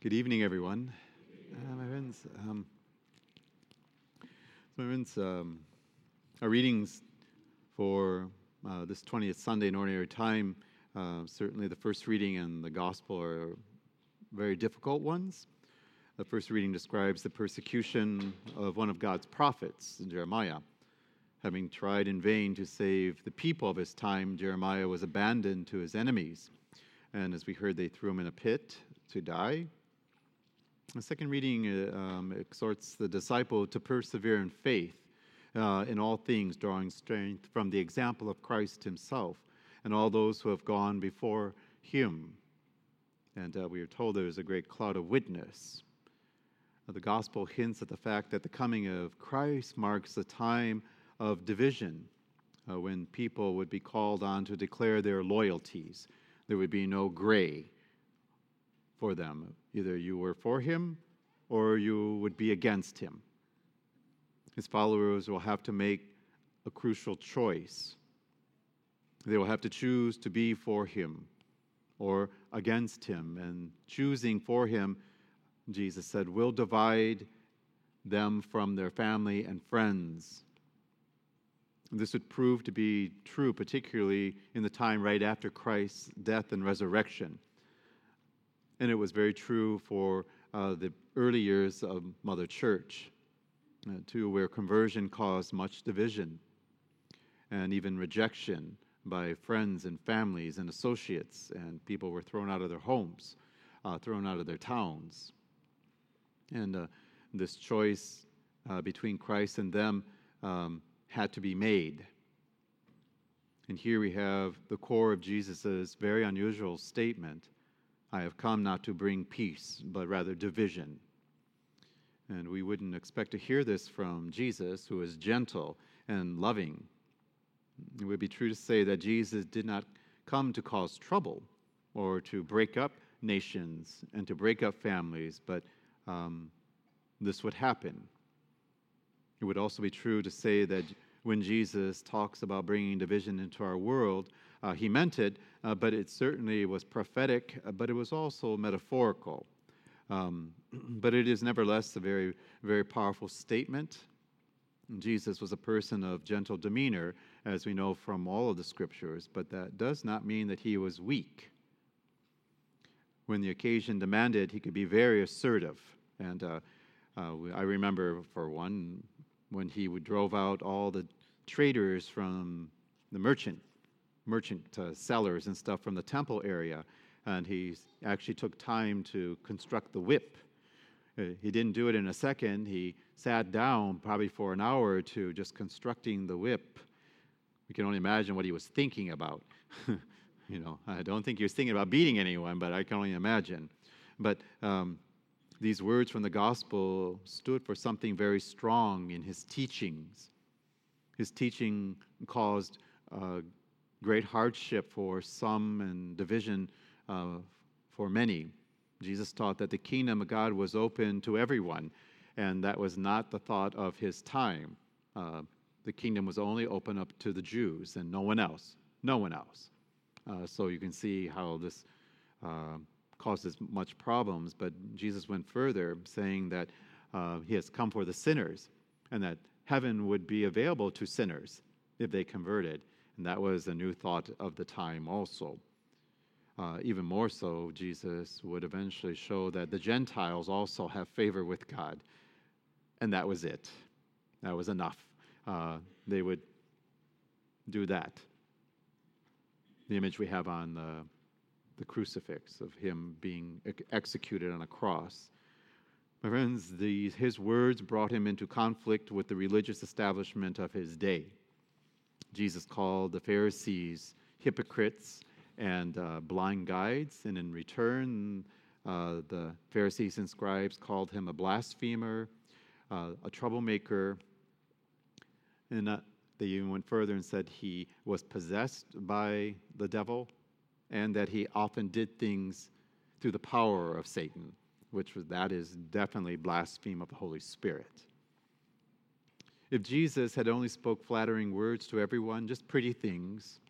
Good evening, everyone. Uh, my friends, um, my friends, um, our readings for uh, this 20th Sunday in Ordinary Time, uh, certainly the first reading and the Gospel are very difficult ones. The first reading describes the persecution of one of God's prophets, Jeremiah. Having tried in vain to save the people of his time, Jeremiah was abandoned to his enemies. And as we heard, they threw him in a pit to die. The second reading uh, um, exhorts the disciple to persevere in faith uh, in all things, drawing strength from the example of Christ himself and all those who have gone before him. And uh, we are told there is a great cloud of witness. Uh, the gospel hints at the fact that the coming of Christ marks a time of division uh, when people would be called on to declare their loyalties. There would be no gray for them. Either you were for him or you would be against him. His followers will have to make a crucial choice. They will have to choose to be for him or against him. And choosing for him, Jesus said, will divide them from their family and friends. This would prove to be true, particularly in the time right after Christ's death and resurrection. And it was very true for uh, the early years of Mother Church, uh, too, where conversion caused much division and even rejection by friends and families and associates, and people were thrown out of their homes, uh, thrown out of their towns. And uh, this choice uh, between Christ and them um, had to be made. And here we have the core of Jesus' very unusual statement I have come not to bring peace, but rather division. And we wouldn't expect to hear this from Jesus, who is gentle and loving. It would be true to say that Jesus did not come to cause trouble or to break up nations and to break up families, but um, this would happen. It would also be true to say that when Jesus talks about bringing division into our world, uh, he meant it, uh, but it certainly was prophetic, uh, but it was also metaphorical. Um, but it is nevertheless a very, very powerful statement. Jesus was a person of gentle demeanor, as we know from all of the scriptures, but that does not mean that he was weak. When the occasion demanded, he could be very assertive. And uh, uh, I remember, for one, when he would drove out all the traders from the merchant merchant uh, sellers and stuff from the temple area, and he actually took time to construct the whip. Uh, he didn't do it in a second. He sat down probably for an hour or two just constructing the whip. We can only imagine what he was thinking about. you know, I don't think he was thinking about beating anyone, but I can only imagine. But um, these words from the gospel stood for something very strong in his teachings. His teaching caused uh, great hardship for some and division uh, for many. Jesus taught that the kingdom of God was open to everyone, and that was not the thought of his time. Uh, the kingdom was only open up to the Jews and no one else. No one else. Uh, so you can see how this uh, causes much problems. But Jesus went further, saying that uh, he has come for the sinners and that heaven would be available to sinners if they converted. And that was a new thought of the time also. Uh, even more so, Jesus would eventually show that the Gentiles also have favor with God. And that was it. That was enough. Uh, they would do that. The image we have on the, the crucifix of him being executed on a cross. My friends, his words brought him into conflict with the religious establishment of his day. Jesus called the Pharisees hypocrites and uh, blind guides, and in return, uh, the Pharisees and scribes called him a blasphemer, uh, a troublemaker, and uh, they even went further and said he was possessed by the devil, and that he often did things through the power of Satan, which was, that is definitely blaspheme of the Holy Spirit. If Jesus had only spoke flattering words to everyone, just pretty things,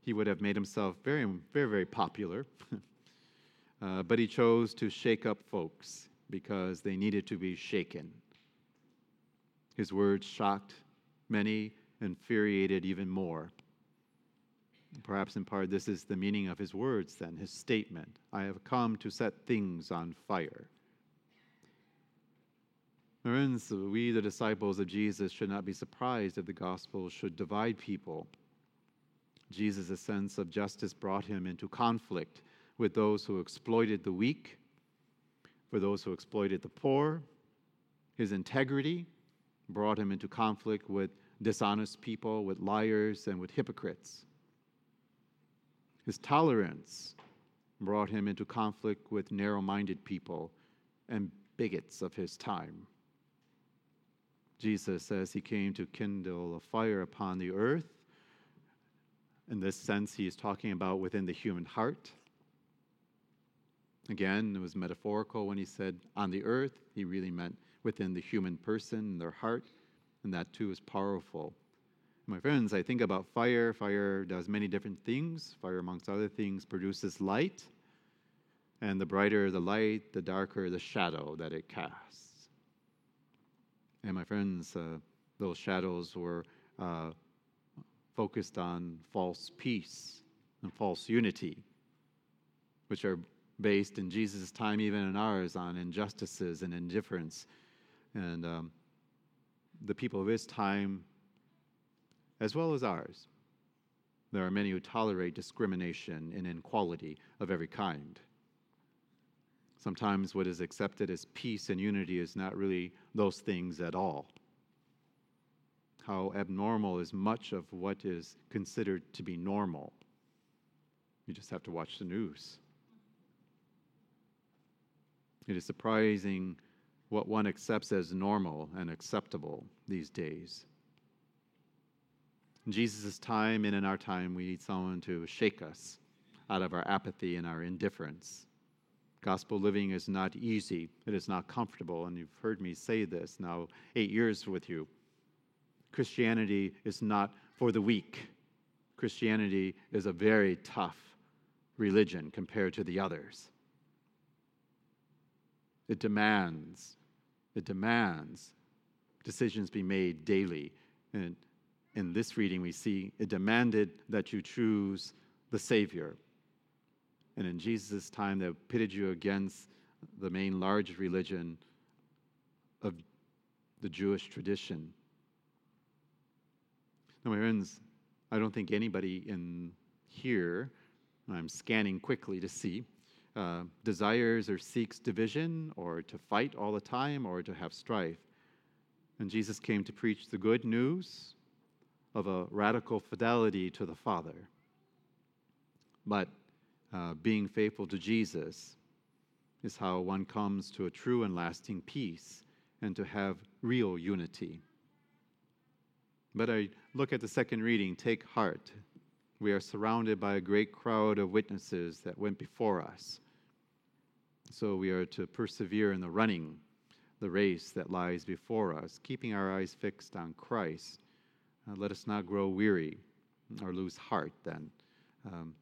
he would have made himself very, very, very popular. uh, but he chose to shake up folks because they needed to be shaken. His words shocked many, infuriated even more. Perhaps in part, this is the meaning of his words, then, his statement I have come to set things on fire. Friends, we, the disciples of Jesus, should not be surprised if the gospel should divide people. Jesus' sense of justice brought him into conflict with those who exploited the weak, for those who exploited the poor. His integrity brought him into conflict with dishonest people, with liars, and with hypocrites. His tolerance brought him into conflict with narrow minded people and bigots of his time. Jesus says he came to kindle a fire upon the earth. In this sense, he is talking about within the human heart. Again, it was metaphorical when he said on the earth, he really meant within the human person, their heart, and that too is powerful. My friends, I think about fire. Fire does many different things. Fire, amongst other things, produces light. And the brighter the light, the darker the shadow that it casts. And my friends, uh, those shadows were uh, focused on false peace and false unity, which are based in Jesus' time, even in ours, on injustices and indifference. And um, the people of his time as well as ours. There are many who tolerate discrimination and inequality of every kind. Sometimes what is accepted as peace and unity is not really those things at all. How abnormal is much of what is considered to be normal. You just have to watch the news. It is surprising what one accepts as normal and acceptable these days. In Jesus' time and in our time, we need someone to shake us out of our apathy and our indifference. Gospel living is not easy, it is not comfortable, and you've heard me say this now eight years with you. Christianity is not for the weak. Christianity is a very tough religion compared to the others. It demands, it demands decisions be made daily. And in this reading, we see it demanded that you choose the Savior. And in Jesus' time, they pitted you against the main large religion of the Jewish tradition. Now, my friends, I don't think anybody in here, I'm scanning quickly to see, uh, desires or seeks division or to fight all the time or to have strife. And Jesus came to preach the good news of a radical fidelity to the Father. But uh, being faithful to Jesus is how one comes to a true and lasting peace and to have real unity. But I look at the second reading take heart. We are surrounded by a great crowd of witnesses that went before us. So we are to persevere in the running, the race that lies before us, keeping our eyes fixed on Christ uh, let us not grow weary or lose heart then. Um,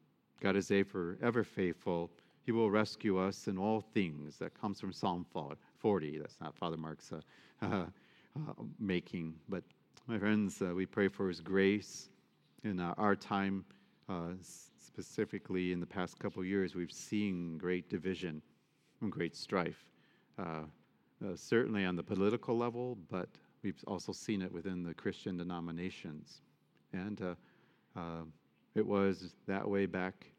God is ever faithful. He will rescue us in all things. That comes from Psalm 40. That's not Father Mark's uh, uh, making. But, my friends, uh, we pray for His grace. In uh, our time, uh, specifically in the past couple years, we've seen great division and great strife. certainly on the political level, but We've also seen it within the Christian denominations. And it was that way back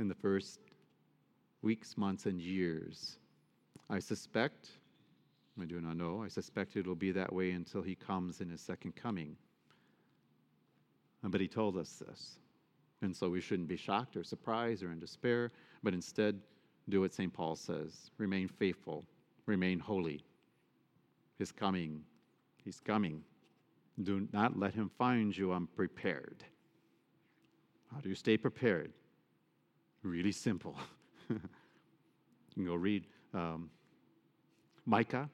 in the first weeks, months, and years. I suspect, I do not know, I suspect it will be that way until he comes in his second coming. But he told us this. And so we shouldn't be shocked or surprised or in despair, but instead do what St. Paul says remain faithful, remain holy. His coming He's coming. Do not let him find you unprepared. How do you stay prepared? Really simple. you can go read um, Micah.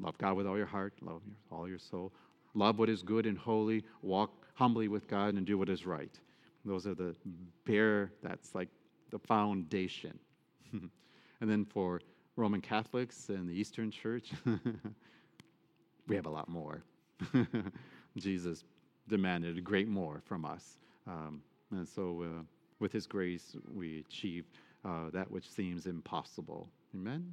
Love God with all your heart, love your, all your soul. Love what is good and holy. Walk humbly with God and do what is right. Those are the bare, that's like the foundation. and then for Roman Catholics and the Eastern Church, we have a lot more. Jesus demanded a great more from us. Um, and so, uh, with His grace, we achieve uh, that which seems impossible. Amen?